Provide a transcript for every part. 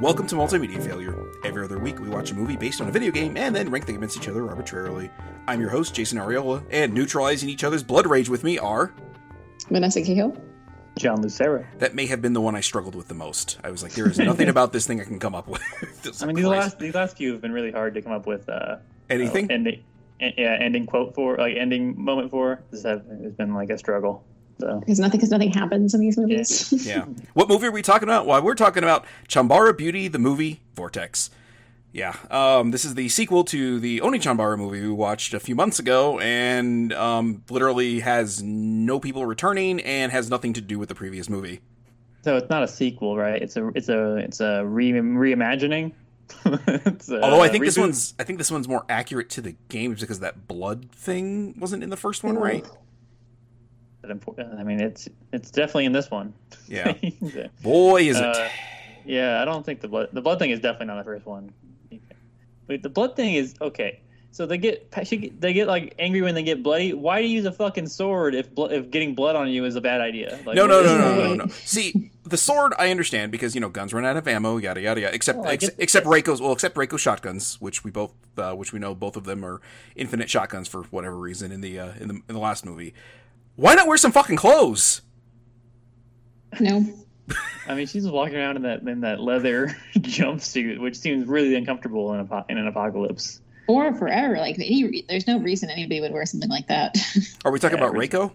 Welcome to Multimedia Failure. Every other week, we watch a movie based on a video game and then rank them against each other arbitrarily. I'm your host, Jason Arriola, and neutralizing each other's blood rage with me are. Vanessa Cahill. John Lucero. That may have been the one I struggled with the most. I was like, there is nothing about this thing I can come up with. I mean, these last these last few have been really hard to come up with. Uh, Anything? Uh, ending, yeah, ending quote for like ending moment for. This has been like a struggle. So. Because nothing, because nothing happens in these movies. Yeah. yeah. What movie are we talking about? Well, we're talking about Chanbara Beauty, the movie Vortex. Yeah. Um, this is the sequel to the Onechanbara movie we watched a few months ago, and um, literally has no people returning and has nothing to do with the previous movie. So it's not a sequel, right? It's a it's a it's a re- reimagining. a Although I think reboot. this one's I think this one's more accurate to the games because that blood thing wasn't in the first one, right? I mean, it's it's definitely in this one. Yeah. Boy, is uh, it. Yeah, I don't think the blood the blood thing is definitely not the first one. Wait, the blood thing is okay. So they get they get like angry when they get bloody. Why do you use a fucking sword if if getting blood on you is a bad idea? Like, no, no, no, no, no, no, no. See, the sword I understand because you know guns run out of ammo, yada yada yada. Except ex- except Reiko's well, except Reiko's shotguns, which we both uh, which we know both of them are infinite shotguns for whatever reason in the uh, in the in the last movie. Why not wear some fucking clothes? No. I mean, she's walking around in that in that leather jumpsuit, which seems really uncomfortable in, a, in an apocalypse. Or forever, like any, there's no reason anybody would wear something like that. Are we talking yeah, about Reiko?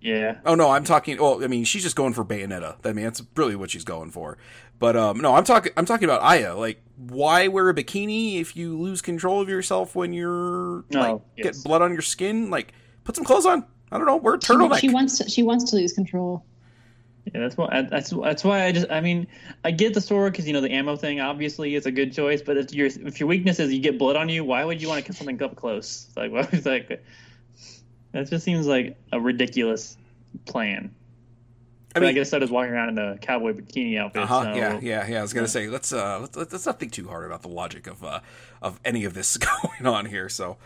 Yeah. Oh no, I'm talking. Well, I mean, she's just going for Bayonetta. I mean, that's really what she's going for. But um, no, I'm talking. I'm talking about Aya. Like, why wear a bikini if you lose control of yourself when you're like oh, yes. get blood on your skin? Like, put some clothes on. I don't know. We're turtleneck. She, she wants to. She wants to lose control. Yeah, that's why. That's that's why I just. I mean, I get the sword because you know the ammo thing. Obviously, is a good choice. But if your if your weakness is you get blood on you, why would you want to kill something up close? Like, what was like? That just seems like a ridiculous plan. I mean, I guess so does walking around in a cowboy bikini outfit. Uh-huh, so, yeah, yeah, yeah. I was gonna yeah. say let's uh let's, let's not think too hard about the logic of uh of any of this going on here. So,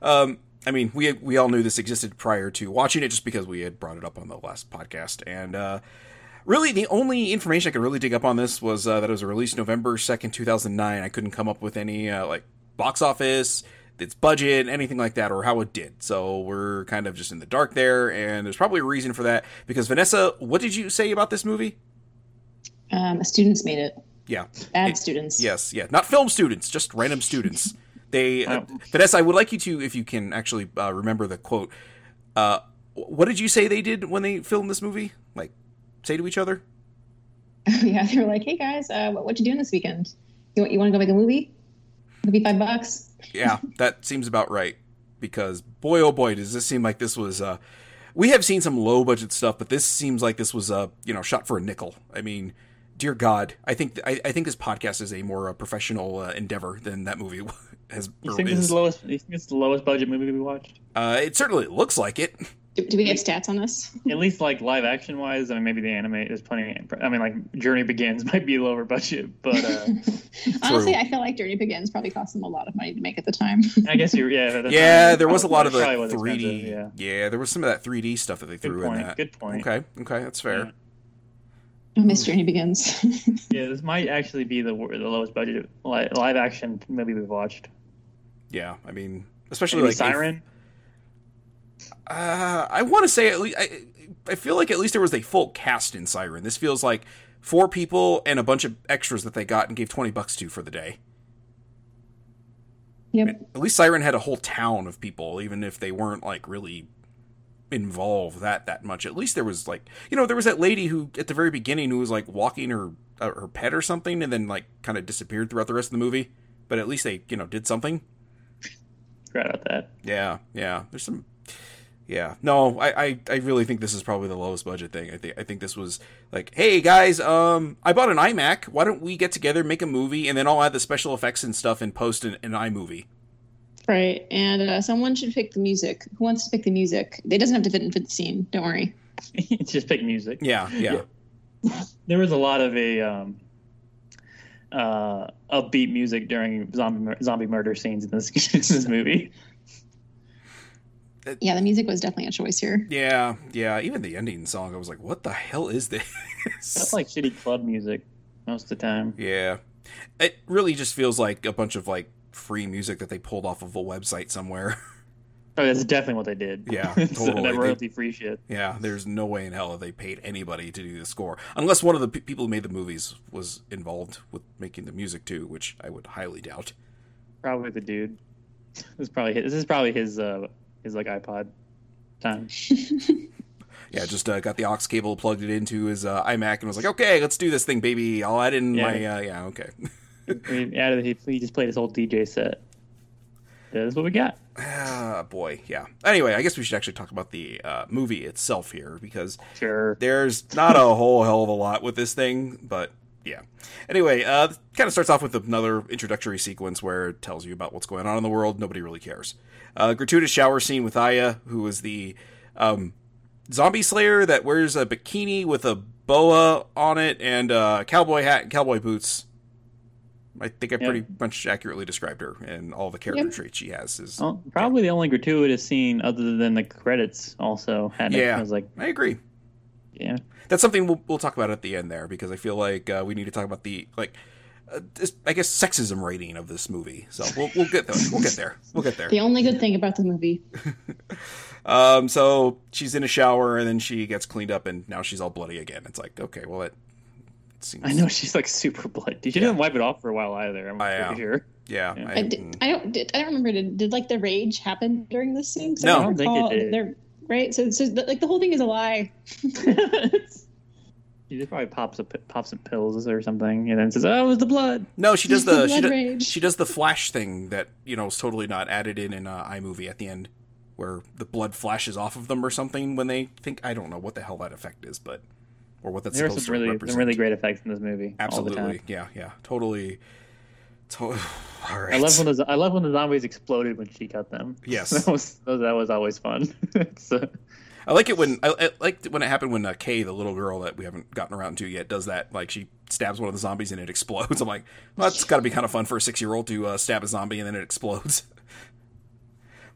um, I mean, we we all knew this existed prior to watching it, just because we had brought it up on the last podcast. And uh, really, the only information I could really dig up on this was uh, that it was released November second, two thousand nine. I couldn't come up with any uh, like box office, its budget, anything like that, or how it did. So we're kind of just in the dark there, and there's probably a reason for that. Because Vanessa, what did you say about this movie? Um, students made it. Yeah, bad it, students. Yes, yeah, not film students, just random students. They, uh, Vanessa, I would like you to, if you can actually uh, remember the quote. Uh, what did you say they did when they filmed this movie? Like, say to each other? yeah, they were like, "Hey guys, uh, what, what you doing this weekend? You, want you want to go make a movie? It'll be five bucks." yeah, that seems about right. Because boy, oh boy, does this seem like this was. Uh, we have seen some low budget stuff, but this seems like this was uh, you know shot for a nickel. I mean, dear God, I think I, I think this podcast is a more uh, professional uh, endeavor than that movie has. You think this is the lowest? You think it's the lowest budget movie we watched? Uh, it certainly looks like it. Do, do we get stats on this? At least like live action wise, I mean, maybe the anime is plenty. I mean, like Journey Begins might be lower budget, but uh, honestly, I feel like Journey Begins probably cost them a lot of money to make at the time. I guess you're yeah. yeah, there was a lot of the 3D. Yeah. yeah, there was some of that 3D stuff that they Good threw point. in that. Good point. Okay, okay, that's fair. Yeah. I miss Journey Begins. yeah, this might actually be the the lowest budget live action movie we've watched. Yeah, I mean, especially Maybe like Siren. If, uh, I want to say at least I, I feel like at least there was a full cast in Siren. This feels like four people and a bunch of extras that they got and gave twenty bucks to for the day. Yep. I mean, at least Siren had a whole town of people, even if they weren't like really involved that that much. At least there was like you know there was that lady who at the very beginning who was like walking her uh, her pet or something and then like kind of disappeared throughout the rest of the movie. But at least they you know did something. Forgot about that. Yeah, yeah. There's some. Yeah, no, I, I, I really think this is probably the lowest budget thing. I think I think this was like, hey guys, um, I bought an iMac. Why don't we get together, make a movie, and then I'll add the special effects and stuff and post an, an iMovie. Right, and uh, someone should pick the music. Who wants to pick the music? It doesn't have to fit into the scene. Don't worry. Just pick music. Yeah, yeah. there was a lot of a um, uh, upbeat music during zombie zombie murder scenes in this, this movie. Yeah, the music was definitely a choice here. Yeah, yeah. Even the ending song, I was like, "What the hell is this?" That's like shitty club music most of the time. Yeah. It really just feels like a bunch of like free music that they pulled off of a website somewhere. Oh, that's definitely what they did. Yeah, totally. that royalty free shit. yeah, there's no way in hell that they paid anybody to do the score, unless one of the pe- people who made the movies was involved with making the music too, which I would highly doubt. Probably the dude. This is probably his, this is probably his uh his like iPod time. Yeah, just uh, got the aux cable, plugged it into his uh, iMac, and was like, "Okay, let's do this thing, baby. I'll add in Yeah. my uh, yeah, okay." He added he, he just played his whole DJ set. That's what we got. Ah, boy, yeah. Anyway, I guess we should actually talk about the uh, movie itself here because Sure. there's not a whole hell of a lot with this thing, but yeah. Anyway, uh, kind of starts off with another introductory sequence where it tells you about what's going on in the world. Nobody really cares. Uh, gratuitous shower scene with Aya, who is the um, zombie slayer that wears a bikini with a boa on it and a cowboy hat and cowboy boots. I think I Yeah. pretty much accurately described her and all the character Yep. traits she has. Is Well, probably the only gratuitous scene other than the credits also had it. Yeah. I was like, I agree. yeah. that's something we'll, we'll talk about at the end there because I feel like uh, we need to talk about the like uh, this, I guess sexism rating of this movie. So we'll we'll get there. We'll get there. We'll get there. The only good thing about the movie. Um, so she's in a shower and then she gets cleaned up and now she's all bloody again. It's like okay, well it, it seems. I know she's like super bloody. She Yeah. didn't wipe it off for a while either. I'm I pretty know. sure. Yeah. Yeah. I, I, did, I don't. Did, I don't remember. Did, did like the rage happen during this scene? No. don't I don't think it did. They're right. So, so the, like the whole thing is a lie. She just probably pops a pops some pills or something, and then says, "Oh, it was the blood." no, she does the she, Blood do, rage. she does the flash thing that you know is totally not added in in uh, iMovie at the end, where the blood flashes off of them or something when they think I don't know what the hell that effect is, but or what that's There are supposed some to really represent. some really great effects in this movie. Absolutely. Yeah, yeah. Totally. To- all right. I love when the I love when the zombies exploded when she cut them. Yes. that was that was always fun. so, I like it when I, I like when it happened when uh, Kay, the little girl that we haven't gotten around to yet, does that. Like she stabs one of the zombies and it explodes. I'm like, well, that's got to be kind of fun for a six year old to uh, stab a zombie and then it explodes.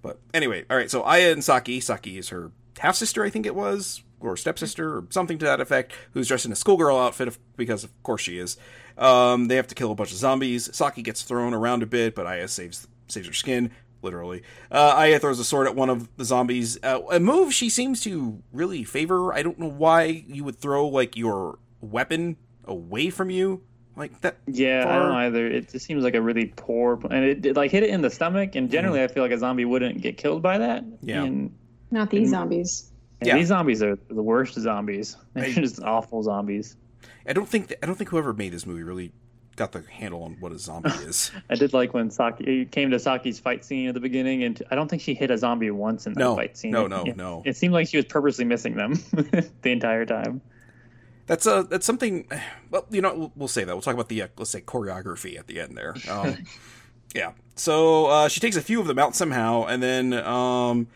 but anyway, all right. So Aya and Saki, Saki is her half sister, I think it was, or stepsister, or something to that effect, who's dressed in a schoolgirl outfit of, because of course she is. Um, they have to kill a bunch of zombies. Saki gets thrown around a bit, but Aya saves saves her skin literally. Uh, Aya throws a sword at one of the zombies. Uh, a move she seems to really favor. I don't know why you would throw like your weapon away from you like that. yeah, I don't know either. It just seems like a really poor, and it, it like hit it in the stomach. And generally, I feel like a zombie wouldn't get killed by that. Yeah. And, Not these zombies. And Yeah. these zombies are the worst zombies. They're I- just awful zombies. I don't think I don't think whoever made this movie really got the handle on what a zombie is. I did like when Saki came to Saki's fight scene at the beginning, and I don't think she hit a zombie once in that No, fight scene. no, no, it, no. It seemed like she was purposely missing them the entire time. That's a that's something. Well, you know, we'll, we'll say that. We'll talk about the uh, let's say choreography at the end there. Um, yeah. So uh, she takes a few of them out somehow, and then um,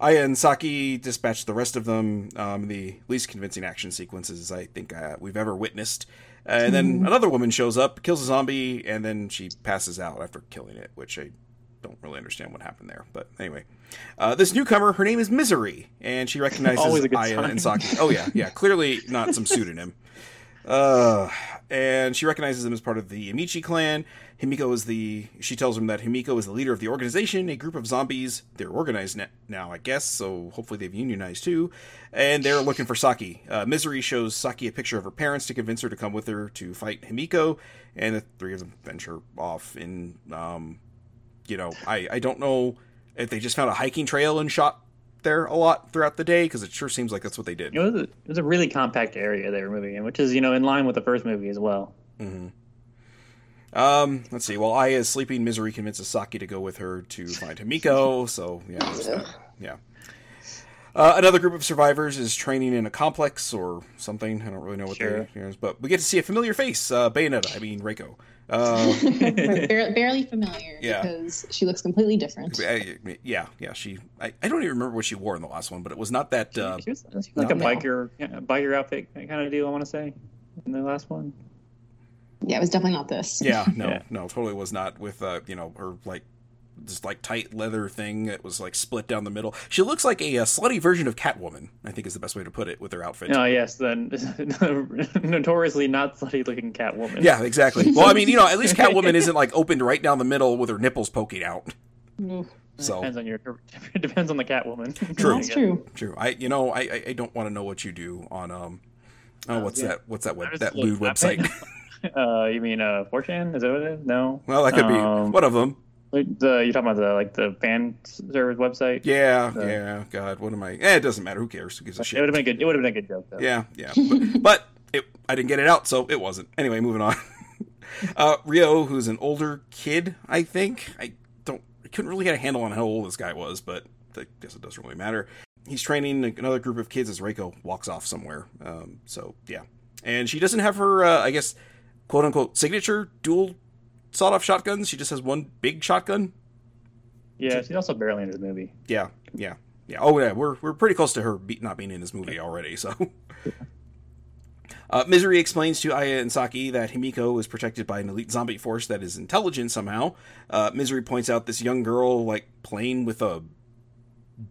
Aya and Saki dispatch the rest of them. Um, the least convincing action sequences I think uh, we've ever witnessed. And then another woman shows up, kills a zombie, and then she passes out after killing it, which I don't really understand what happened there. But anyway, uh, this newcomer, her name is Misery, and she recognizes Aya sign. and Saki. Oh yeah, yeah, clearly not some pseudonym. Uh, and she recognizes him as part of the Amici clan. Himiko is the. She tells him that Himiko is the leader of the organization, a group of zombies. They're organized ne- now, I guess, so hopefully they've unionized too. And they're looking for Saki. Uh, Misery shows Saki a picture of her parents to convince her to come with her to fight Himiko, and the three of them venture off in. Um, you know, I I don't know if they just found a hiking trail and shot there a lot throughout the day because it sure seems like that's what they did. It was, a, it was a really compact area they were moving in, which is you know in line with the first movie as well. Um, let's see. While Aya is sleeping, Misery convinces Saki to go with her to find Himiko. So yeah, yeah. Uh, another group of survivors is training in a complex or something. I don't really know what Sure. they are, but we get to see a familiar face. Uh, Bayonetta. I mean Reiko. Uh, barely, barely familiar Yeah. because she looks completely different. I- yeah, yeah. She. I, I don't even remember what she wore in the last one, but it was not that. Uh, she was, she was like a no. biker yeah, biker outfit kind of deal. I want to say in the last one. Yeah, it was definitely not this. yeah, no, Yeah. no, totally was not with. Uh, you know, her like this like tight leather thing that was like split down the middle. She looks like a, a slutty version of Catwoman. I think is the best way to put it with her outfit. Oh yes, then notoriously not slutty looking Catwoman. Yeah, exactly. Well, I mean, you know, at least Catwoman isn't like opened right down the middle with her nipples poking out. So depends on your it depends on the Catwoman. True. That's true. true. I you know I I, I don't want to know what you do on um oh what's yeah. that what's that web that lewd website. Uh, you mean uh, 4chan? Is that what it is? No. well, that could be Um, one of them. The you talking about the like the fan service website? Yeah, uh, yeah. God, what am I? Eh, it doesn't matter. Who cares? Who gives a shit? It would have been good. It would have been a good joke though. Yeah, yeah. But, but it, I didn't get it out, so it wasn't. Anyway, moving on. Uh, Rio, who's an older kid, I think. I don't. I couldn't really get a handle on how old this guy was, but I guess it doesn't really matter. He's training another group of kids as Reiko walks off somewhere. Um, so yeah, and she doesn't have her, uh, I guess, quote unquote, signature dual sawed-off shotguns. She just has one big shotgun. Yeah, she's also barely in the movie. Yeah, yeah, yeah. Oh yeah, we're we're pretty close to her be- not being in this movie already. So, uh, Misery explains to Aya and Saki that Himiko is protected by an elite zombie force that is intelligent somehow. Uh, Misery points out this young girl like playing with a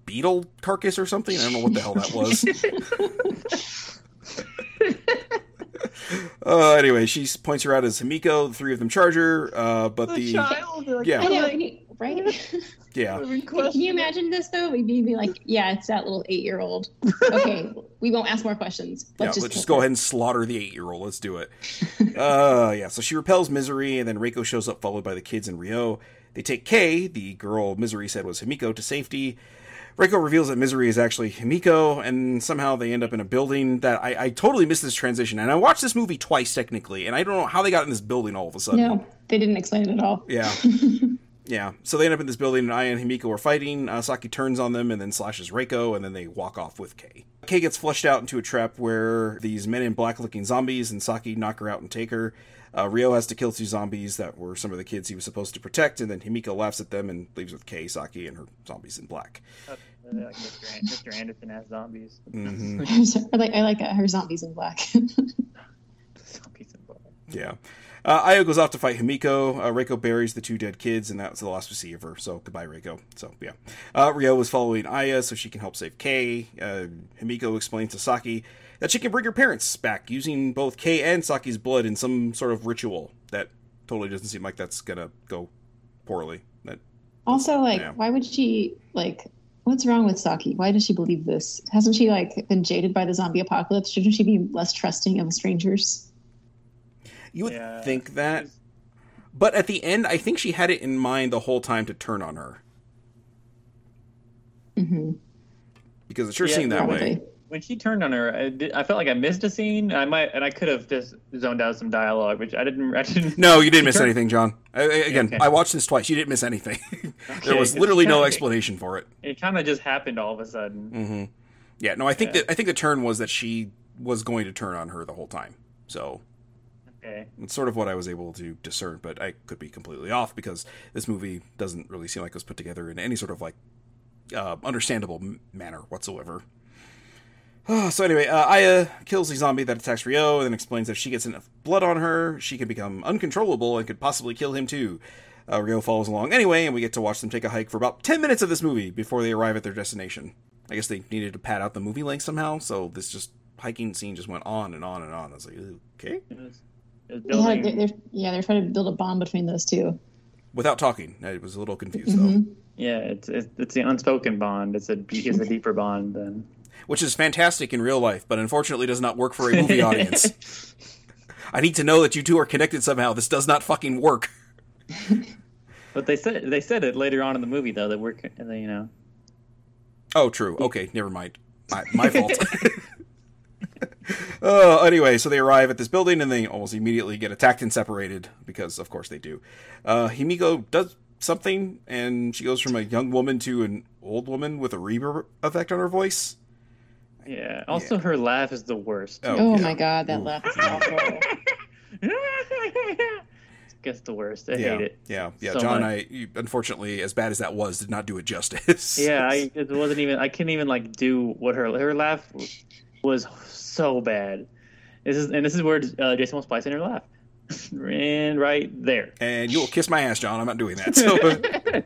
beetle carcass or something. I don't know what the hell that was. uh, anyway, she points her out as Himiko. The three of them charge her, uh, but the child, like, Yeah. I know, can you- right? yeah. Can you imagine this though? We'd be be like, yeah, it's that little eight-year-old. Okay, we won't ask more questions. Let's just, let's just go her. ahead and slaughter the eight-year-old. Let's do it. uh, yeah. So she repels Misery, and then Reiko shows up, followed by the kids and Rio. They take Kay, the girl Misery said was Himiko, to safety. Reiko reveals that Misery is actually Himiko, and somehow they end up in a building that I, I totally missed this transition. And I watched this movie twice technically, and I don't know how they got in this building all of a sudden. No, they didn't explain it at all. Yeah. yeah. So they end up in this building, and I and Himiko are fighting. Uh, Saki turns on them and then slashes Reiko, and then they walk off with Kay. Kay gets flushed out into a trap where these men in black looking zombies and Saki knock her out and take her. Uh, Rio has to kill two zombies that were some of the kids he was supposed to protect, and then Himiko laughs at them and leaves with Kay, Saki, and her zombies in black. They're like Mr. An- Mr. Anderson has zombies. hmm I like I like uh, her zombies in black. Zombies in black. Yeah. Uh, Aya goes off to fight Himiko. Uh, Reiko buries the two dead kids, and that's the last we see of her. So goodbye, Reiko. So yeah. Uh, Rio is following Aya so she can help save Kei. Uh, Himiko explains to Saki that she can bring her parents back using both Kei and Saki's blood in some sort of ritual. That totally doesn't seem like that's gonna go poorly. That also, like, Yeah. why would she like? What's wrong with Saki? Why does she believe this? Hasn't she like been jaded by the zombie apocalypse? Shouldn't she be less trusting of strangers? you would Yeah. think that, but at the end, I think she had it in mind the whole time to turn on her hmm because it sure Yeah, seemed that way. When she turned on her, I, did, I felt like I missed a scene. I might, and I could have just zoned out some dialogue, which I didn't. I didn't No, you didn't miss turned- anything, John. I, again, Okay. I watched this twice. You didn't miss anything. there was literally no kinda- explanation for it. It kind of just happened all of a sudden. hmm Yeah, no, I think Yeah. that I think the turn was that she was going to turn on her the whole time. So Okay. it's sort of what I was able to discern, but I could be completely off because this movie doesn't really seem like it was put together in any sort of like uh, understandable m- manner whatsoever. so anyway, uh, Aya kills the zombie that attacks Rio, and then explains that if she gets enough blood on her, she can become uncontrollable and could possibly kill him too. Uh, Rio follows along anyway, and we get to watch them take a hike for about ten minutes of this movie before they arrive at their destination. I guess they needed to pad out the movie length somehow, so this just hiking scene just went on and on and on. I was like, okay, It was, it was Yeah, building. they're, they're, yeah, they're trying to build a bond between those two. without talking. I was a little confused though. Mhm. yeah, it's, it's it's the unspoken bond. It's a it's a deeper bond than. Which is fantastic in real life, but unfortunately does not work for a movie audience. I need to know that you two are connected somehow. This does not fucking work. But they said they said it later on in the movie though that we're you know Oh, true. Okay, never mind. My, my fault. uh, anyway, so they arrive at this building and they almost immediately get attacked and separated because, of course, they do. Uh, Himiko does something and she goes from a young woman to an old woman with a reverb effect on her voice. Yeah. Also, her laugh is the worst. Oh, Oh, yeah. my god, that Ooh. laugh is awful. Gets the worst. I yeah, hate it. yeah, yeah. so John, much. I you, unfortunately, as bad as that was, did not do it justice. Yeah, I it wasn't even. I couldn't even like do what her her laugh was so bad. This is and this is where uh, Jason will splice in her laugh, and right there. and you will kiss my ass, John. I'm not doing that. So,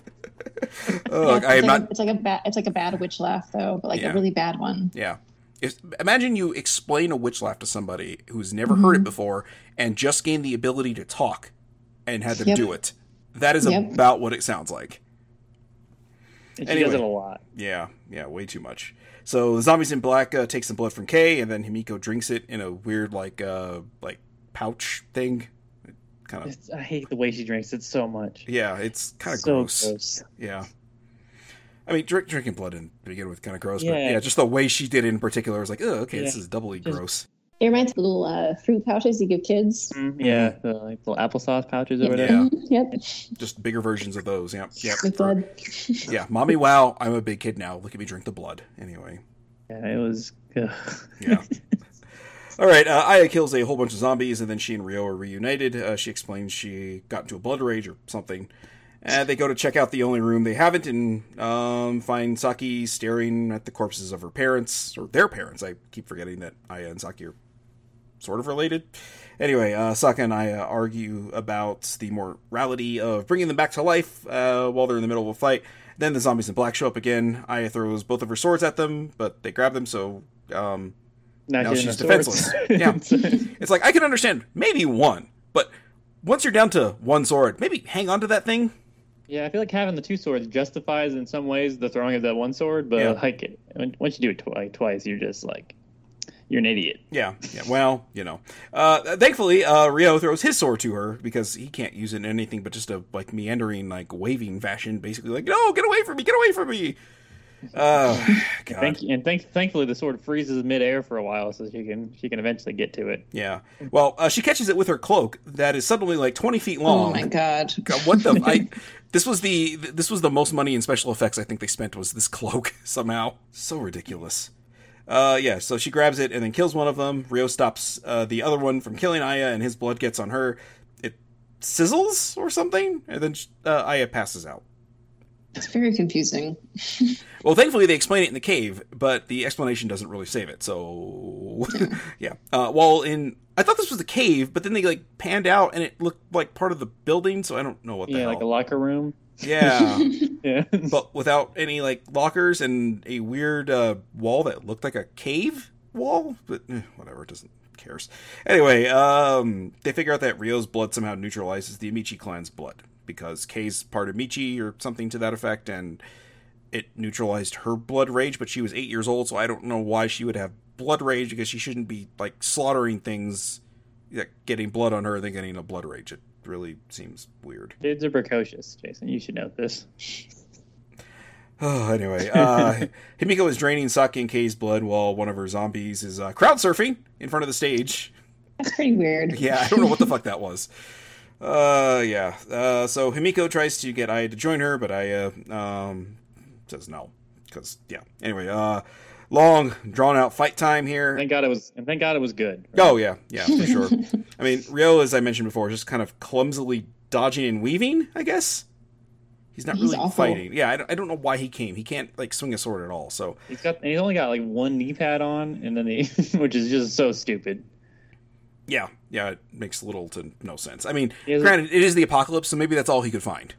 oh, Yeah, I it's, am like not. a, it's like a bad it's like a bad witch laugh though, but like Yeah. a really bad one. Yeah. If, imagine you explain a witch laugh to somebody who's never heard it before and just gained the ability to talk and had them Yep. do it. That is Yep. about what it sounds like. And she Anyway. does it a lot. Yeah, yeah, way too much. So the zombies in black uh, take some blood from Kay, and then Himiko drinks it in a weird like uh like pouch thing. Kind of It's, I hate the way she drinks it so much. yeah, it's kind of so gross. gross. Yeah. I mean, drink, drinking blood in to begin with kind of gross, but Yeah. yeah, just the way she did it in particular was like, oh, okay, this is doubly Just- gross. It reminds me of little uh, fruit pouches you give kids. Mm, yeah, the like little applesauce pouches or whatever. Yeah. Yep. Just bigger versions of those. Yep, yep. With blood. Yeah, mommy, wow, I'm a big kid now. Look at me drink the blood. Anyway, Yeah, it was. Ugh. yeah. All right, uh, Aya kills a whole bunch of zombies, and then she and Rio are reunited. Uh, she explains she got into a blood rage or something. And they go to check out the only room they haven't and um, find Saki staring at the corpses of her parents, or their parents. I keep forgetting that Aya and Saki are sort of related. Anyway, uh, Saka and Aya argue about the morality of bringing them back to life uh, while they're in the middle of a fight. Then the zombies in black show up again. Aya throws both of her swords at them, but they grab them, so um, Now, Now she's doesn't have swords. defenseless. it's like I can understand maybe one, but once you're down to one sword, maybe hang on to that thing. yeah, I feel like having the two swords justifies in some ways the throwing of that one sword, but Yeah. like once you do it twi- twice, you're just like you're an idiot. Yeah, yeah. Well, you know. Uh, thankfully, uh, Rio throws his sword to her because he can't use it in anything but just a like meandering, like waving fashion. Basically, like, no, get away from me, get away from me. Uh, God. Thank and thank thankfully the sword freezes midair for a while so she can she can eventually get to it. Yeah. Well, uh, she catches it with her cloak that is suddenly like twenty feet long. Oh my god. God, what the? I, this was the this was the most money in special effects I think they spent was this cloak somehow. So ridiculous. Uh, yeah. So she grabs it and then kills one of them. Rio stops uh, the other one from killing Aya, and his blood gets on her. It sizzles or something, and then uh, Aya passes out. It's very confusing. Well, thankfully they explain it in the cave, but the explanation doesn't really save it. So, yeah. Uh, while in, I thought this was the cave, but then they like panned out and it looked like part of the building. So I don't know what the Yeah, hell. like a locker room. yeah. Yeah. but without any like lockers and a weird uh, wall that looked like a cave wall. But eh, whatever, it doesn't cares. Anyway, um, they figure out that Rio's blood somehow neutralizes the Amici clan's blood because Kay's part of Michi or something to that effect, and it neutralized her blood rage. But she was eight years old, so I don't know why she would have blood rage because she shouldn't be like slaughtering things, like, getting blood on her and then getting a blood rage. It really seems weird. Kids are precocious, Jason. You should know this. Oh, anyway, uh, Himiko is draining Saki and Kei's blood while one of her zombies is uh, crowd surfing in front of the stage. That's pretty weird. Yeah, I don't know what the fuck that was. Uh, yeah. Uh, so Himiko tries to get Aya to join her, but Aya um, says no. Because, yeah. Anyway, uh, long, drawn out fight time here. Thank God it was, and thank God it was good. Oh, yeah. Yeah, for sure. I mean, Ryo, as I mentioned before, is just kind of clumsily dodging and weaving, I guess. He's not He's really awful. fighting. Yeah, I don't, I don't know why he came. He can't, like, swing a sword at all, so. He's got, and he's only got like one knee pad on, and then he, which is just so stupid. Yeah, yeah, it makes little to no sense. I mean, has- granted, it is the apocalypse, so maybe that's all he could find.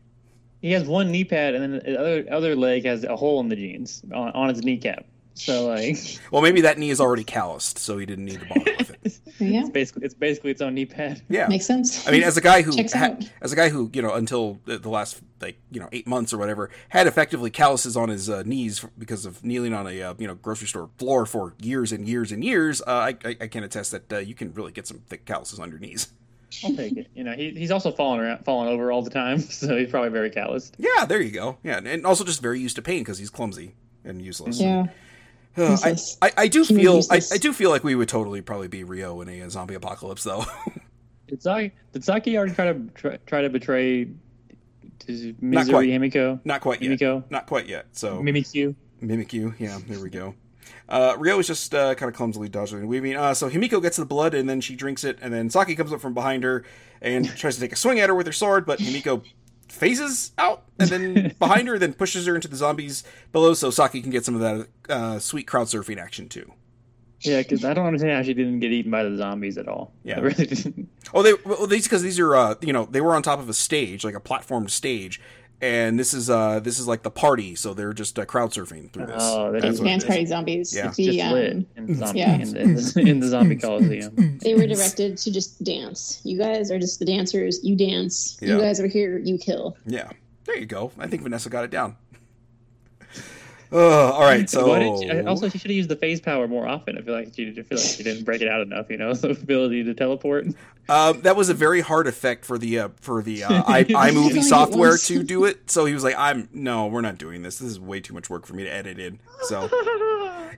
He has one knee pad, and then the other other leg has a hole in the jeans on, on his kneecap. So like, Well, maybe that knee is already calloused, so he didn't need to bother with it. Yeah. it's basically it's basically its own knee pad. Yeah, Makes sense. I mean, as a guy who, ha- as a guy who, you know, until the, the last like you know eight months or whatever, had effectively calluses on his uh, knees because of kneeling on a uh, you know grocery store floor for years and years and years. Uh, I, I I can attest that uh, you can really get some thick calluses on your knees. I'll take it. You know, he, he's also falling around, falling over all the time, so he's probably very calloused. Yeah, there you go. Yeah, and also just very used to pain because he's clumsy and useless. yeah. I, I, I do Human feel I, useless. I do feel like we would totally probably be Rio in a, zombie apocalypse though. Did Saki, did Saki already try to try, try to betray to Not quite. Himiko? Not quite yet. Mimiko? Not quite yet. So Mimikyu? Mimikyu. Yeah, there we go. Uh, Rio is just uh, kind of clumsily dodging and weaving. Uh, so Himiko gets the blood and then she drinks it, and then Saki comes up from behind her and tries to take a swing at her with her sword, but Himiko phases out and then behind her, then pushes her into the zombies below, so Saki can get some of that uh, sweet crowd surfing action too. Yeah, because I don't understand how she didn't get eaten by the zombies at all. Yeah. I really didn't. Oh, they well, these because these are uh, you know they were on top of a stage, like a platformed stage, and this is uh this is like the party, so they're just uh, crowd surfing through this. Oh, that That's is Dance. Party Zombies. Yeah. The, just lit um, in, zombie, yeah. the, in, the, in the zombie coliseum. they were directed to just dance. You guys are just the dancers. You dance. Yeah. You guys are here. You kill. Yeah, there you go. I think Vanessa got it down. Uh, all right, so Why did she, also she should have used the phase power more often. I feel like she I feel like she didn't break it out enough. You know, the ability to teleport. Um, that was a very hard effect for the uh, for the uh, I, iMovie software to do it. So he was like, "I'm no, we're not doing this. This is way too much work for me to edit in." So,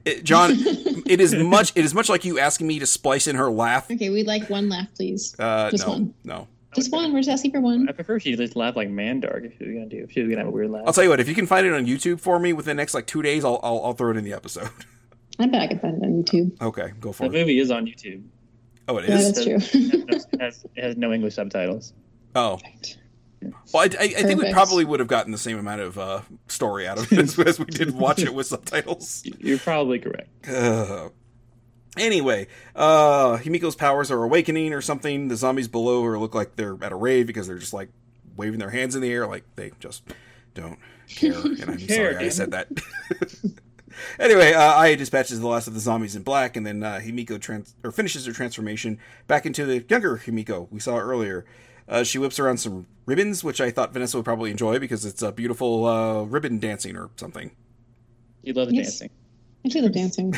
it, John, it is much it is much like you asking me to splice in her laugh. Okay, we'd like one laugh, please. Uh, Just no, one. no. Just one. We're just asking for one. I prefer she just laugh like Mandark if she was gonna do. If she was gonna have a weird laugh. I'll tell you what. If you can find it on YouTube for me within the next like two days, I'll I'll, I'll throw it in the episode. I bet I can find it on YouTube. okay, go for the it. The movie is on YouTube. Oh, it is. Yeah, that's true. It has, it has, it has no English subtitles. Oh, well, I, I, I think we probably would have gotten the same amount of uh, story out of it as, as we did watch it with subtitles. You're probably correct. Ugh. Anyway, uh, Himiko's powers are awakening or something. The zombies below her look like they're at a rave because they're just like waving their hands in the air, like they just don't care. And I'm Care, sorry I said that. anyway, uh, Aya dispatches the last of the zombies in black, and then uh, Himiko trans- or finishes her transformation back into the younger Himiko we saw earlier. Uh, she whips around some ribbons, which I thought Vanessa would probably enjoy because it's a beautiful uh, ribbon dancing or something. You love Yes. dancing. I do love dancing.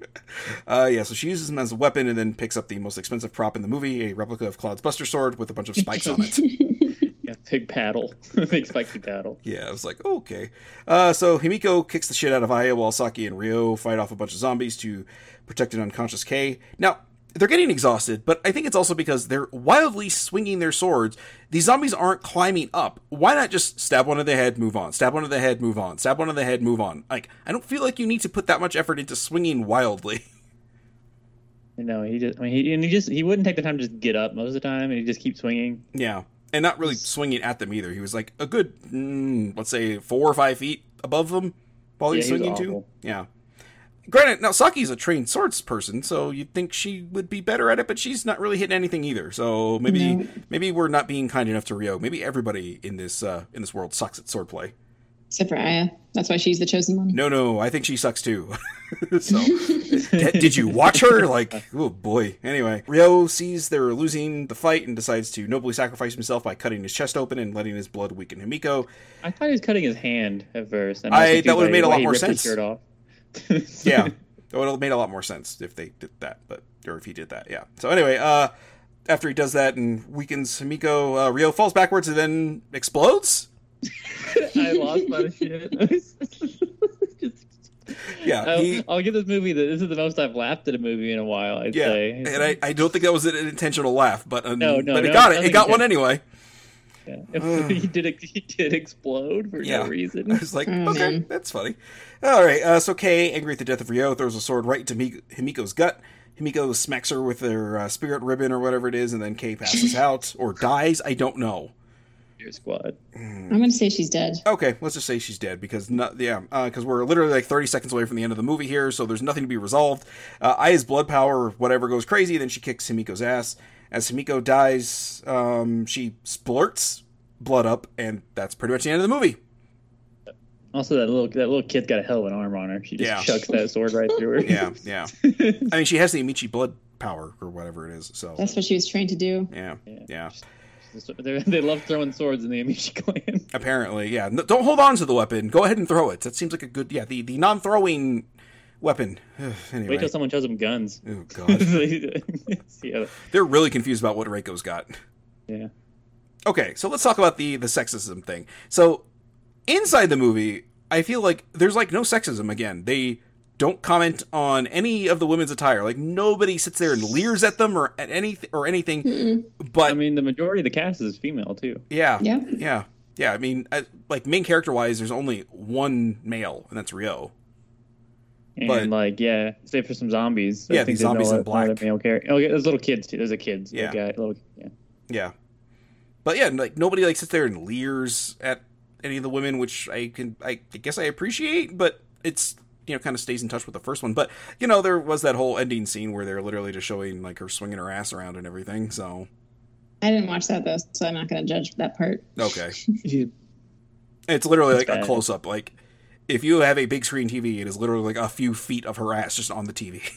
uh, yeah, so she uses them as a weapon and then picks up the most expensive prop in the movie, a replica of Cloud's Buster Sword with a bunch of spikes on it. Yeah, big paddle, big spiky paddle. Yeah, I was like, okay. Uh, so Himiko kicks the shit out of Aya while Saki and Ryo fight off a bunch of zombies to protect an unconscious Kei. Now, they're getting exhausted, but I think it's also because they're wildly swinging their swords. These zombies aren't climbing up. Why not just stab one in the head, move on? Stab one in the head, move on. Stab one in the head, move on. Like, I don't feel like you need to put that much effort into swinging wildly. You know, he just, I mean, he, and he just, he wouldn't take the time to just get up most of the time, and he just keeps swinging. Yeah, and not really swinging at them either. He was like a good, mm, let's say, four or five feet above them while he's Yeah, he was swinging too. Yeah. Granted, now Saki's a trained swords person, so you'd think she would be better at it, but she's not really hitting anything either. So maybe, No. maybe we're not being kind enough to Rio. Maybe everybody in this uh, in this world sucks at swordplay. Except for Aya. That's why she's the chosen one. No, no, I think she sucks too. so, d- did you watch her? Like, oh boy. Anyway, Ryo sees they're losing the fight and decides to nobly sacrifice himself by cutting his chest open and letting his blood weaken Himiko. I thought he was cutting his hand at first. and I- that would've made a lot more sense. Shirt off. Yeah, it would have made a lot more sense if they did that, but or if he did that. Yeah. So anyway, uh, after he does that and weakens Himiko, uh, Ryo falls backwards and then explodes. I lost my shit. Just- Yeah, I'll, he. I'll give this movie the, this is the most I've laughed at a movie in a while. I'd Yeah, say. and I, I don't think that was an intentional laugh, but um, No, no, but it no, got it. It got one anyway. Yeah. he did he did explode for Yeah. no I reason. was like, Oh, okay, that's funny. All right, uh, so Kay, angry at the death of Ryo, throws a sword right into Himiko's gut. Himiko smacks her with her uh, spirit ribbon or whatever it is, and then Kay passes out or dies. I don't know. Your squad. I'm going to say she's dead. Okay, let's just say she's dead because not, yeah, because we're literally like 30 seconds away from the end of the movie here, so there's nothing to be resolved. Uh, Aya's blood power whatever goes crazy, then she kicks Himiko's ass. As Himiko dies, um, she splurts blood up, and that's pretty much the end of the movie. Also, that little that little kid's got a hell of an arm on her. She just Yeah. chucks that sword right through her. Yeah, yeah. I mean, she has the Amici blood power or whatever it is. So That's what she was trained to do. yeah, Yeah. yeah. They're- they love throwing swords in the Amici clan. Apparently, yeah. No, don't hold on to the weapon. Go ahead and throw it. That seems like a good. Yeah, the the non-throwing weapon. anyway, Wait till someone shows them guns. oh god, yeah, they're really confused about what Reiko's got. yeah. Okay, so let's talk about the the sexism thing. So inside the movie, I feel like there's like no sexism. Again, they don't comment on any of the women's attire. Like nobody sits there and leers at them or at any or anything. But I mean, the majority of the cast is female too. yeah, Yeah. yeah, yeah. I mean, I, like main character wise, there's only one male, and that's Rio. And But- like, yeah, save for some zombies. Yeah, I think the there's zombies no in other- black. other male character. Oh, yeah, there's little kids too. There's a kids. Yeah. Little guy, little, yeah. Yeah, but yeah, like nobody like sits there and leers at any of the women, which I can, I guess I appreciate, but it's you know kind of stays in touch with the first one. But you know, there was that whole ending scene where they're literally just showing like her swinging her ass around and everything. So I didn't watch that though, so I'm not going to judge that part. okay, It's literally like bad. a close up. Like if you have a big screen TV, it is literally like a few feet of her ass just on the TV.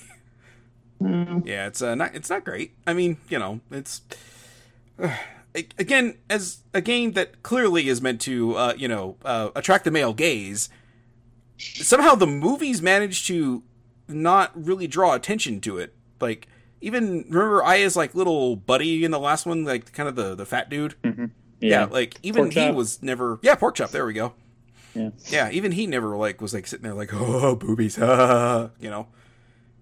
Mm. yeah, it's uh, not it's not great. I mean, you know, it's again as a game that clearly is meant to uh, you know uh, attract the male gaze. Somehow the movies managed to not really draw attention to it. Like even remember Aya's like little buddy in the last one, like kind of the the fat dude. Yeah. Yeah, like even Pork he chop. was never. Yeah, pork chop. There we go. Yeah. Yeah, even he never like was like sitting there like oh boobies, ah, you know,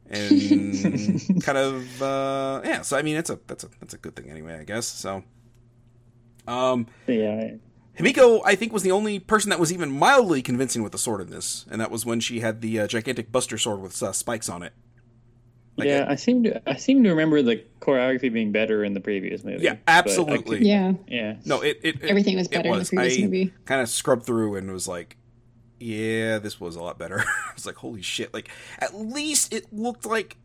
and kind of uh yeah. So I mean, it's a that's a that's a good thing anyway, I guess. So, um, yeah. Himiko, I think, was the only person that was even mildly convincing with the sword in this, and that was when she had the uh, gigantic Buster sword with uh, spikes on it. Like yeah, I seem to I seem to remember the choreography being better in the previous movie. Yeah, absolutely. could- Yeah, yeah. No, it, it, it everything was better in the previous movie. kind of scrubbed through and was like, yeah, this was a lot better. I was like, holy shit! Like, at least it looked like,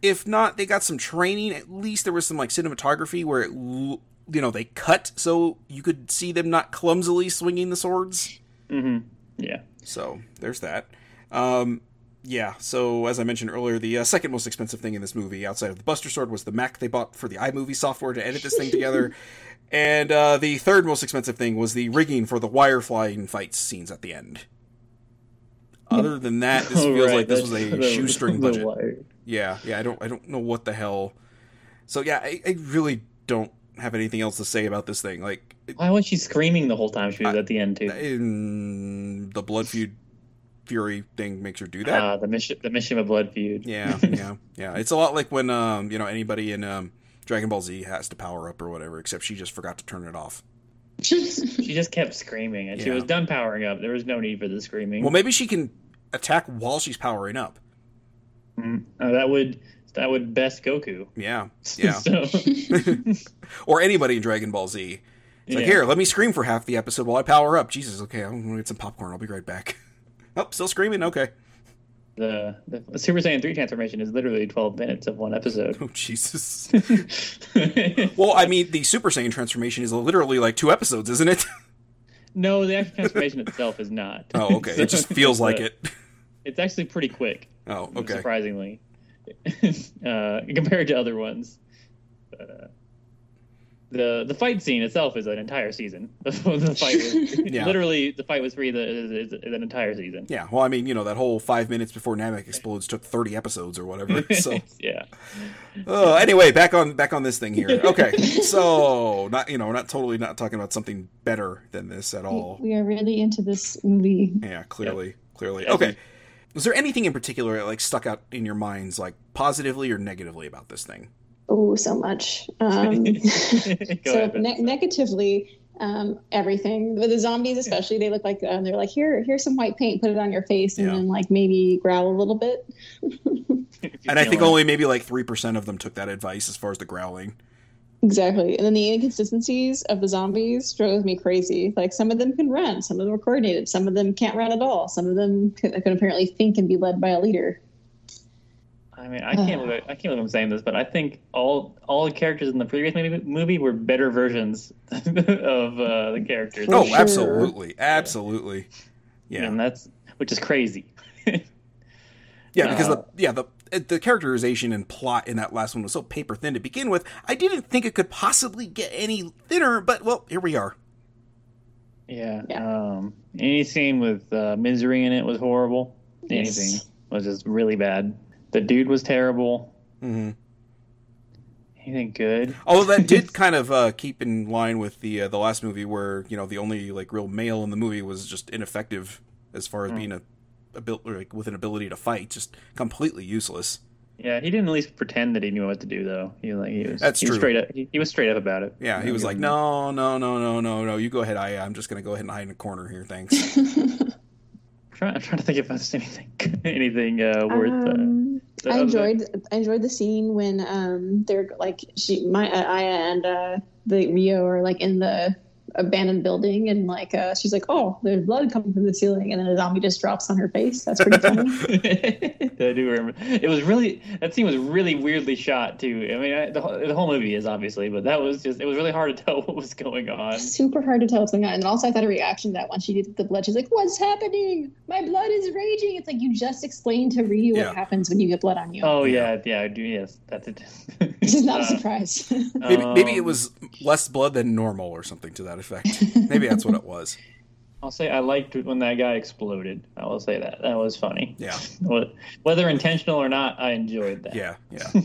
if not, they got some training. At least there was some like cinematography where it, you know, they cut so you could see them not clumsily swinging the swords. hmm Yeah. So there's that. Um, yeah. So as I mentioned earlier, the uh, second most expensive thing in this movie, outside of the Buster Sword, was the Mac they bought for the iMovie software to edit this thing together. And uh, the third most expensive thing was the rigging for the wire flying fight scenes at the end. Other than that, this feels right, like this was a the- shoestring the budget. wire. Yeah, yeah. I don't, I don't know what the hell. So yeah, I, I really don't have anything else to say about this thing. Like, Why was she screaming the whole time she was I- at the end too? in the Blood Feud Fury thing makes her do that. Ah, the mission, the mission of Blood Feud. Yeah, yeah, yeah. It's a lot like when um, you know, anybody in um Dragon Ball Z has to power up or whatever, except she just forgot to turn it off. She just kept screaming, and she was done powering up. There was no need for the screaming. Well, maybe she can attack while she's powering up. Mm, uh, that would that would best Goku. Yeah, yeah. or anybody in Dragon Ball Z. It's like, here, let me scream for half the episode while I power up. Jesus, okay, I'm gonna get some popcorn. I'll be right back. Oh, still screaming? Okay. the, the Super Saiyan three transformation is literally twelve minutes of one episode. Oh, Jesus. well, I mean, the Super Saiyan transformation is literally like two episodes, isn't it? no, the actual transformation itself is not. oh, okay. It just feels like it. It's actually pretty quick. Oh, okay. Surprisingly, uh, compared to other ones. Uh, the the fight scene itself is an entire season. the fight, was, Yeah. literally, the fight was free. The is, is, is an entire season. Yeah, well, I mean, you know, that whole five minutes before Namek explodes took thirty episodes or whatever. So, yeah, oh, anyway, back on back on this thing here. Okay, so not you know, we're not totally not talking about something better than this at all. we are really into this movie. Yeah, clearly, clearly. Yeah. Okay, was there anything in particular that like stuck out in your minds, like positively or negatively about this thing? Oh, so much. Um, so ahead, ne- negatively, um, everything. With the zombies, especially, they look like um, they're like, here, here's some white paint, put it on your face, and Yeah. then like maybe growl a little bit. And I think feeling- only maybe like three percent of them took that advice as far as the growling. Exactly. And then the inconsistencies of the zombies drove me crazy. Like some of them can run, some of them are coordinated, some of them can't run at all, some of them can, can apparently think and be led by a leader. I mean, I can't believe I can't believe I'm saying this, but I think all all the characters in the previous movie, movie were better versions of uh, the characters. For oh, sure. absolutely, absolutely. Yeah, and that's which is crazy. Yeah, because Uh, the yeah the the characterization and plot in that last one was so paper thin to begin with. I didn't think it could possibly get any thinner, but well, here we are. Yeah. Yeah. Um, any scene with uh, misery in it was horrible. Yes. Anything was just really bad. The dude was terrible. hmm Anything good? Although that did kind of uh, keep in line with the uh, the last movie, where you know the only like real male in the movie was just ineffective as far as Hmm. being a, abil- or, like with an ability to fight, just completely useless. Yeah, he didn't at least pretend that he knew what to do, though. He like he was. That's he was true. straight up. He, he was straight up about it. Yeah, he was like, no, no, no, no, no, no. You go ahead, I I'm just gonna go ahead and hide in a corner here, thanks. I'm trying, I'm trying to think if there's anything anything uh, worth. Um, uh, I enjoyed I enjoyed the scene when um they're like she my Aya and uh the Rio are like in the abandoned building, and like uh, she's like, "Oh, there's blood coming from the ceiling," and then a zombie just drops on her face. That's pretty funny. I do remember. It was really that scene was really weirdly shot too. I mean, I, the, whole- the whole movie is obviously, but that was just it was really hard to tell what was going on. Super hard to tell what's going on. And also, I thought a reaction to that when she did the blood, she's like, "What's happening? My blood is raging." It's like you just explained to Ryu Yeah. what happens when you get blood on you. Oh yeah, yeah, I do. Yes, that's it. This is not a Uh, surprise. Maybe, maybe it um, was less blood than normal or something to that effect. Maybe that's what it was. I'll say I liked when that guy exploded. I will say that that was funny. Yeah, Whether intentional or not, I enjoyed that. yeah, yeah.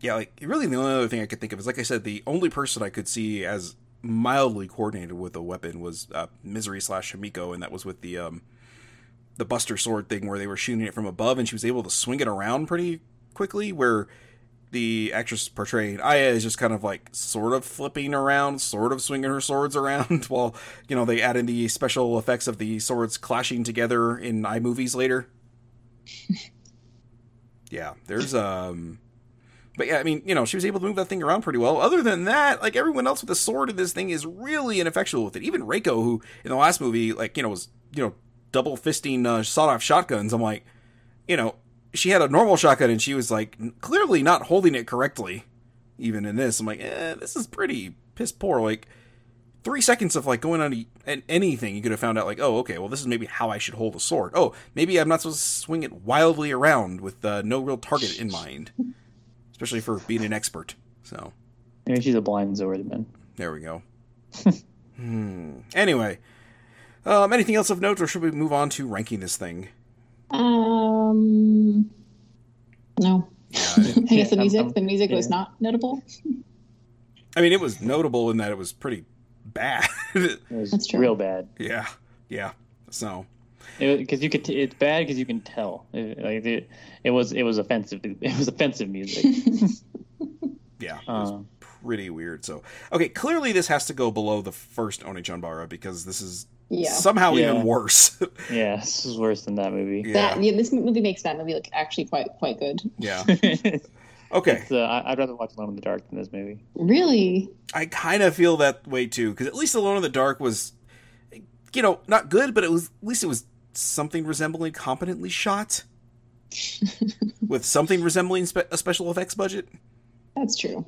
Yeah, like really the only other thing I could think of is like I said, the only person I could see as mildly coordinated with a weapon was uh, Misery slash Hamiko, and that was with the um the Buster Sword thing where they were shooting it from above, and she was able to swing it around pretty quickly. Where the actress portraying Aya is just kind of like sort of flipping around, sort of swinging her swords around, while you know they add in the special effects of the swords clashing together in iMovies later. yeah, there's um. But yeah, I mean, you know, she was able to move that thing around pretty well. Other than that, like everyone else with the sword in this thing is really ineffectual with it. Even Reiko, who in the last movie, like you know, was you know double fisting uh, sawed-off shotguns. I'm like, you know, she had a normal shotgun and she was like clearly not holding it correctly. Even in this, I'm like, eh, this is pretty piss poor. Like three seconds of like going on e- an- anything, you could have found out like, oh, okay, well, this is maybe how I should hold a sword. Oh, maybe I'm not supposed to swing it wildly around with uh, no real target in mind, especially for being an expert. So Maybe she's a blind swordsman. there we go. hmm. Anyway, um, anything else of note, or should we move on to ranking this thing? um, no. Yeah, I, I guess the Yeah, music. um, the music was not notable. I mean, it was notable in that it was pretty bad. It was That's true. real bad. yeah, yeah. So Because you could, t- it's bad because you can tell. It, like it, it was, it was offensive. It was offensive music. yeah, it was Um, pretty weird. So okay, clearly this has to go below the first Onechanbara because this is Yeah. somehow Yeah. even worse. yeah, this is worse than that movie. yeah, That yeah, this movie makes that movie look actually quite quite good. yeah. Okay, uh, I- I'd rather watch Alone in the Dark than this movie. Really? I kind of feel that way too because at least Alone in the Dark was, you know, not good, but it was at least it was something resembling competently shot with something resembling spe- a special effects budget. That's true.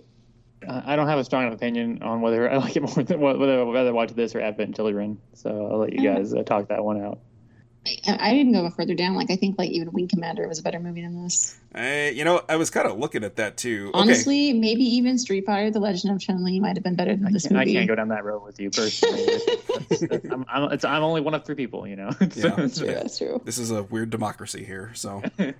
Uh, I don't have a strong enough opinion on whether I like it more than whether I'd rather watch this or Advent Children. So I'll let you guys uh, talk that one out. I, I didn't go further down. Like I think like even Wing Commander was a better movie than this. I, you know, I was kind of looking at that too. Okay. Honestly, maybe even Street Fighter: The Legend of Chun Li might have been better than I this can't, I can't go down that road with you personally. It's- it's- I'm, I'm, it's, I'm only one of three people, you know. Yeah. That's true. That's true. This is a weird democracy here, so. yeah.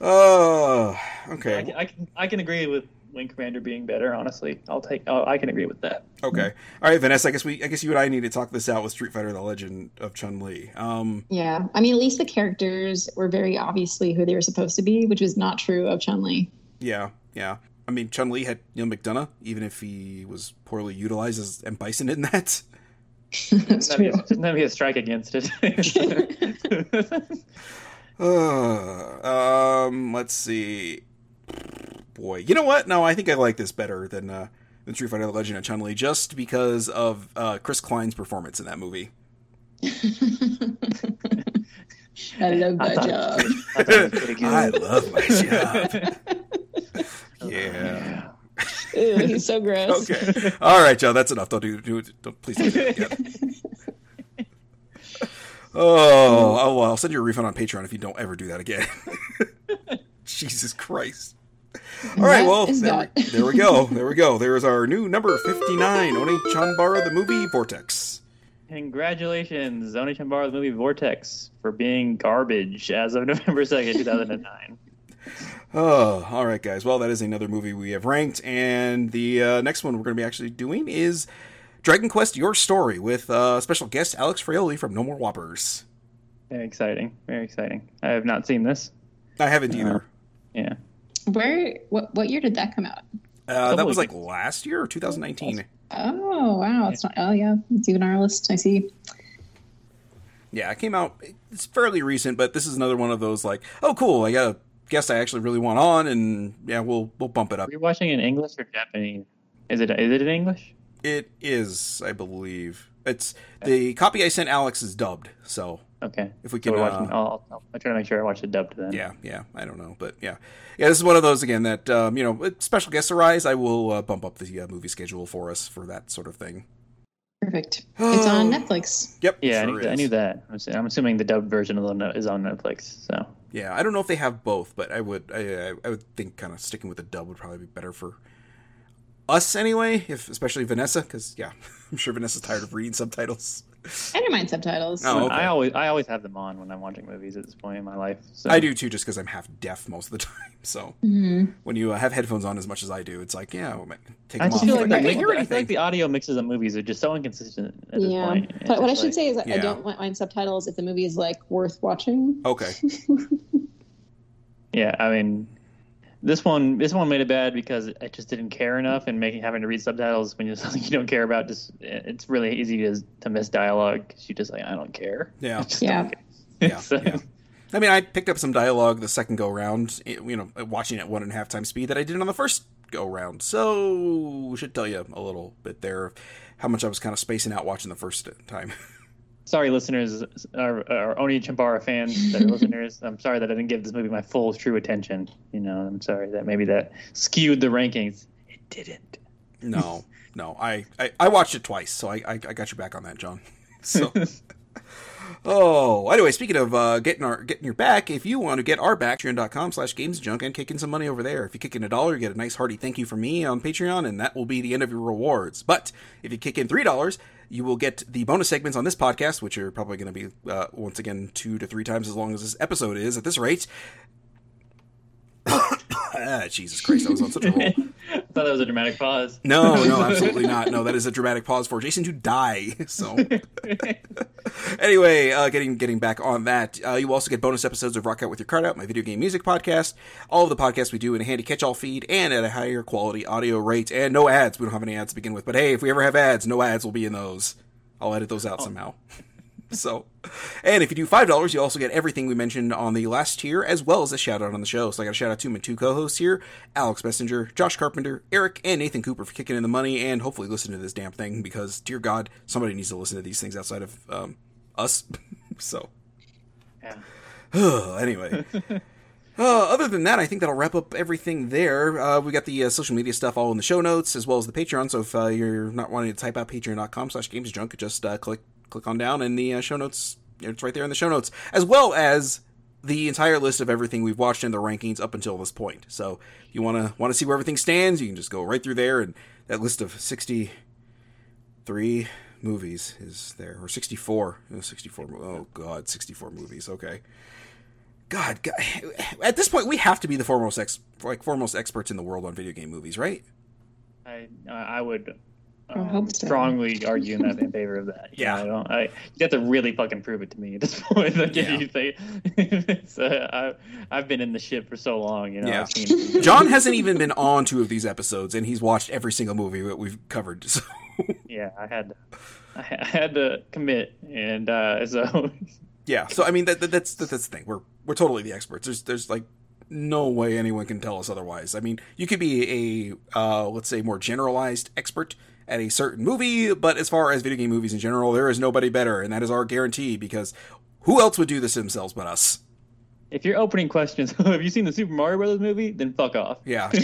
Oh, I, okay, can, I can I can agree with Wing Commander being better. Honestly, I'll take. Oh, I can agree with that. okay. All right, Vanessa. I guess we, I guess you and I need to talk this out with Street Fighter: The Legend of Chun Li. Um, Yeah, I mean, at least the characters were very obviously who they were supposed to be, which was not true of Chun Li. yeah, yeah. I mean, Chun Li had Neal McDonough, even if he was poorly utilized as M Bison in that. That's Shouldn't that be true. a- shouldn't that be a strike against it? Uh, um, let's see. Boy, you know what? No, I think I like this better than uh, than Street Fighter: The Legend of Chun Li, just because of uh, Chris Klein's performance in that movie. I love I that thought- job. I thought it was pretty good. I love my job. Yeah. Ew, he's so gross. Okay. All right, Joe. That's enough. Don't do. do it. Don't, please don't do it again. Oh, oh well. I'll send you a refund on Patreon if you don't ever do that again. Jesus Christ. All right, well, there, we- there we go. There we go. There is our new number 59, Oni Chanbara, the movie Vortex. Congratulations, Onechanbara, the movie Vortex, for being garbage as of November 2nd, 2009. Oh, all right, guys. Well, that is another movie we have ranked, and the uh, next one we're going to be actually doing is Dragon Quest: Your Story with uh, special guest Alex Fraioli from No More Whoppers. Very exciting. Very exciting. I have not seen this. I haven't either. Yeah. Where? What? What year did that come out? Uh, that was like last year or 2019. Oh wow, it's not. Oh yeah, it's even on our list. I see. Yeah, it came out. It's fairly recent, but this is another one of those like, oh, cool. I got a guest I actually really want on, and yeah, we'll we'll bump it up. Are you watching in English or Japanese? Is it is it in English? It is, I believe. It's the copy I sent Alex is dubbed, so Okay. if we can, we're uh, I'll, I'll, I'll try to make sure I watch it dubbed then. yeah, yeah, I don't know, but yeah, yeah, this is one of those again that um, you know, special guests arise, I will uh, bump up the uh, movie schedule for us for that sort of thing. Perfect. It's on Netflix. Yep, Yeah, I, knew, I knew that. I'm I'm assuming the dubbed version of the no- is on Netflix. So Yeah, I don't know if they have both, but I would, I, I- I would think kind of sticking with the dub would probably be better for us anyway, if especially Vanessa, because yeah, I'm sure Vanessa's tired of reading subtitles. I don't mind subtitles. Oh, okay. I always I always have them on when I'm watching movies at this point in my life. So. I do too, just because I'm half deaf most of the time. So hmm when you uh, have headphones on as much as I do, it's like, yeah, well, man, take I just off. feel It's like, I the, can't hear I feel like the audio mixes of movies are just so inconsistent at this Yeah. point. It's But what I should like- say is Yeah. I don't mind subtitles if the movie is like worth watching. Okay, Yeah, I mean, this one this one made it bad because I just didn't care enough, and making having to read subtitles when you're something you don't care about just it's really easy to to miss dialogue because you just like I don't care. Yeah. Yeah. care. Yeah, So- yeah. I mean, I picked up some dialogue the second go round, eh, you know, watching at one and a half times speed that I did on the first go round. So should tell you a little bit there of how much I was kind of spacing out watching the first time. Sorry, listeners, our, our Oni Chambara fans that are listeners. I'm sorry that I didn't give this movie my full true attention. You know, I'm sorry that maybe that skewed the rankings. It didn't. No, no, I, I, I watched it twice, so I, I, I got you back on that, John. So, oh, anyway, speaking of uh, getting our getting your back, if you want to get our back, patreon.com slash gamesjunk and kick in some money over there. If you kick in a dollar, you get a nice hearty thank you from me on Patreon, and that will be the end of your rewards. But if you kick in three dollars, you will get the bonus segments on this podcast, which are probably going to be uh, once again two to three times as long as this episode is at this rate. ah, Jesus Christ, I was on such a roll. I thought that was a dramatic pause. No, no, absolutely not. No, that is a dramatic pause for Jason to die. So, anyway, uh, getting getting back on that, uh, you also get bonus episodes of Rock Out with Your Card Out, my video game music podcast. All of the podcasts we do in a handy catch-all feed and at a higher quality audio rate, and no ads. We don't have any ads to begin with, but hey, if we ever have ads, no ads will be in those. I'll edit those out somehow. So, and if you do five dollars, you also get everything we mentioned on the last tier, as well as a shout out on the show. So I got a shout out to my two co-hosts here, Alex Messenger, Josh Carpenter, Eric, and Nathan Cooper for kicking in the money and hopefully listening to this damn thing because, dear God, somebody needs to listen to these things outside of um, us. so, Yeah. anyway. Uh, other than that, I think that'll wrap up everything there. Uh, we got the uh, social media stuff all in the show notes, as well as the Patreon. So if uh, you're not wanting to type out patreon.com slash gamesjunk, just uh, click click on down in the uh, show notes. It's right there in the show notes, as well as the entire list of everything we've watched in the rankings up until this point. So if you want to want to see where everything stands, you can just go right through there, and that list of 63 movies is there, or 64. Oh, 64. Oh, God, 64 movies. Okay. God, God, at this point, we have to be the foremost ex, like foremost experts in the world on video game movies, right? I I would um, hope so. strongly argue in that in favor of that. Yeah. I don't. I you have to really fucking prove it to me at this point. Like Yeah. if you say, it's, uh, I I've been in the ship for so long, you know. Yeah. I've seen, John hasn't even been on two of these episodes, and he's watched every single movie that we've covered. So, yeah, I had to, I I had to commit, and uh, so yeah. So, I mean, that, that, that's that, that's the thing. We're we're totally the experts. There's there's like no way anyone can tell us otherwise. I mean, you could be a uh, let's say more generalized expert at a certain movie, but as far as video game movies in general, there is nobody better, and that is our guarantee. Because who else would do this themselves but us? if your opening question is, "Have you seen the Super Mario Brothers movie?" Then fuck off. Yeah.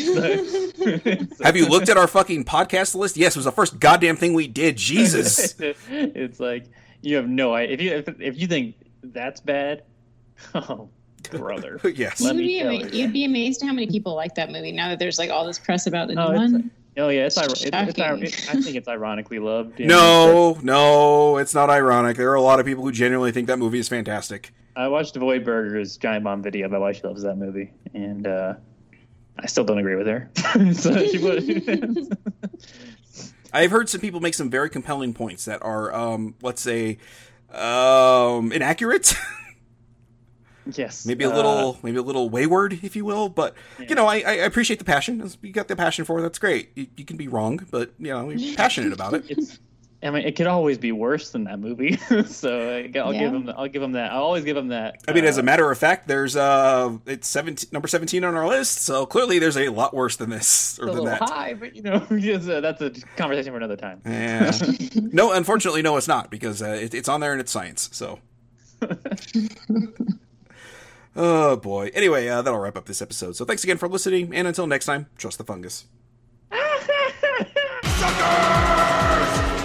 It's Have you looked at our fucking podcast list? Yes, it was the first goddamn thing we did. Jesus. it's like you have no idea. If you if, if you think that's bad, oh brother. yes. Let You'd me be, tell ama- you. you'd be amazed how many people like that movie now that there's like all this press about the new Oh, it's- one. Oh yeah, it's, ir- it's, it's, Shocking. it, I think it's ironically loved. you No, know, no, it's not ironic. There are a lot of people who genuinely think that movie is fantastic. I watched Void Burger's Giant Bomb video about why she loves that movie, and uh, I still don't agree with her. so she would. I've heard some people make some very compelling points that are, um, let's say, um, inaccurate, yes, maybe a uh, little, maybe a little wayward, if you will. But you know, I, I appreciate the passion. You got the passion for it. That's great. You, you can be wrong, but you know, you're passionate about it. it's I mean, it could always be worse than that movie. so I- I'll Yeah. give him. I'll give him that. I'll always give him that. I mean, as a Uh, matter of fact, there's uh, it's seventeen number seventeen on our list. So clearly, there's a lot worse than this or a than that. high, but you know, just, uh, that's a conversation for another time. Yeah. no, unfortunately, no, it's not because uh, it, it's on there and it's science. So. Oh boy. Anyway, uh, that'll wrap up this episode. So thanks again for listening, and until next time, trust the fungus. Sucker!